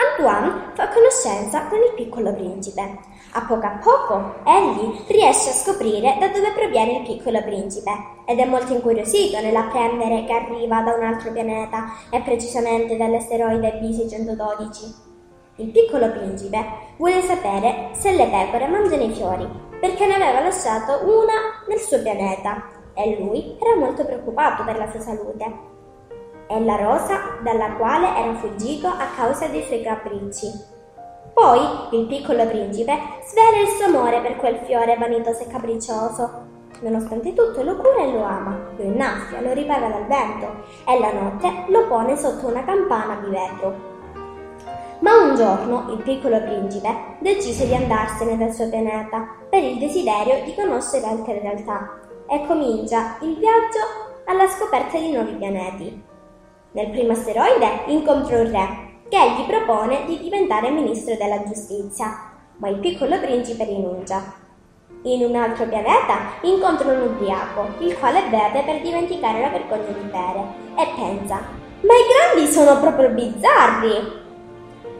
Antoine fa conoscenza con il piccolo principe. A poco a poco egli riesce a scoprire da dove proviene il piccolo principe ed è molto incuriosito nell'apprendere che arriva da un altro pianeta e precisamente dall'asteroide BC 112. Il piccolo principe vuole sapere se le pecore mangiano i fiori perché ne aveva lasciato una nel suo pianeta e lui era molto preoccupato per la sua salute è la rosa dalla quale era fuggito a causa dei suoi capricci. Poi il piccolo principe svela il suo amore per quel fiore vanitoso e capriccioso. Nonostante tutto lo cura e lo ama, lo innaffia, lo ripara dal vento e la notte lo pone sotto una campana di vetro. Ma un giorno il piccolo principe decise di andarsene dal suo pianeta per il desiderio di conoscere altre realtà e comincia il viaggio alla scoperta di nuovi pianeti. Nel primo asteroide incontra un re che gli propone di diventare ministro della giustizia, ma il piccolo principe rinuncia. In un altro pianeta incontra un ubriaco, il quale beve per dimenticare la vergogna di bere e pensa: Ma i grandi sono proprio bizzarri!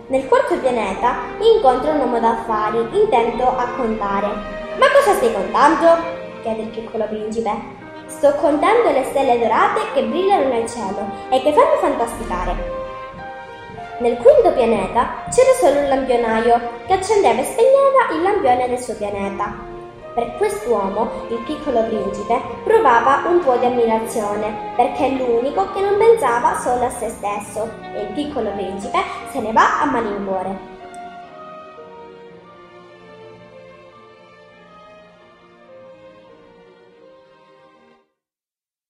Nel quarto pianeta incontra un uomo d'affari intento a contare. Ma cosa stai contando? chiede il piccolo principe. Sto contando le stelle dorate che brillano nel cielo e che fanno fantasticare. Nel quinto pianeta c'era solo un lampionaio che accendeva e spegneva il lampione del suo pianeta. Per quest'uomo, il piccolo principe provava un po' di ammirazione perché è l'unico che non pensava solo a se stesso e il piccolo principe se ne va a malincuore.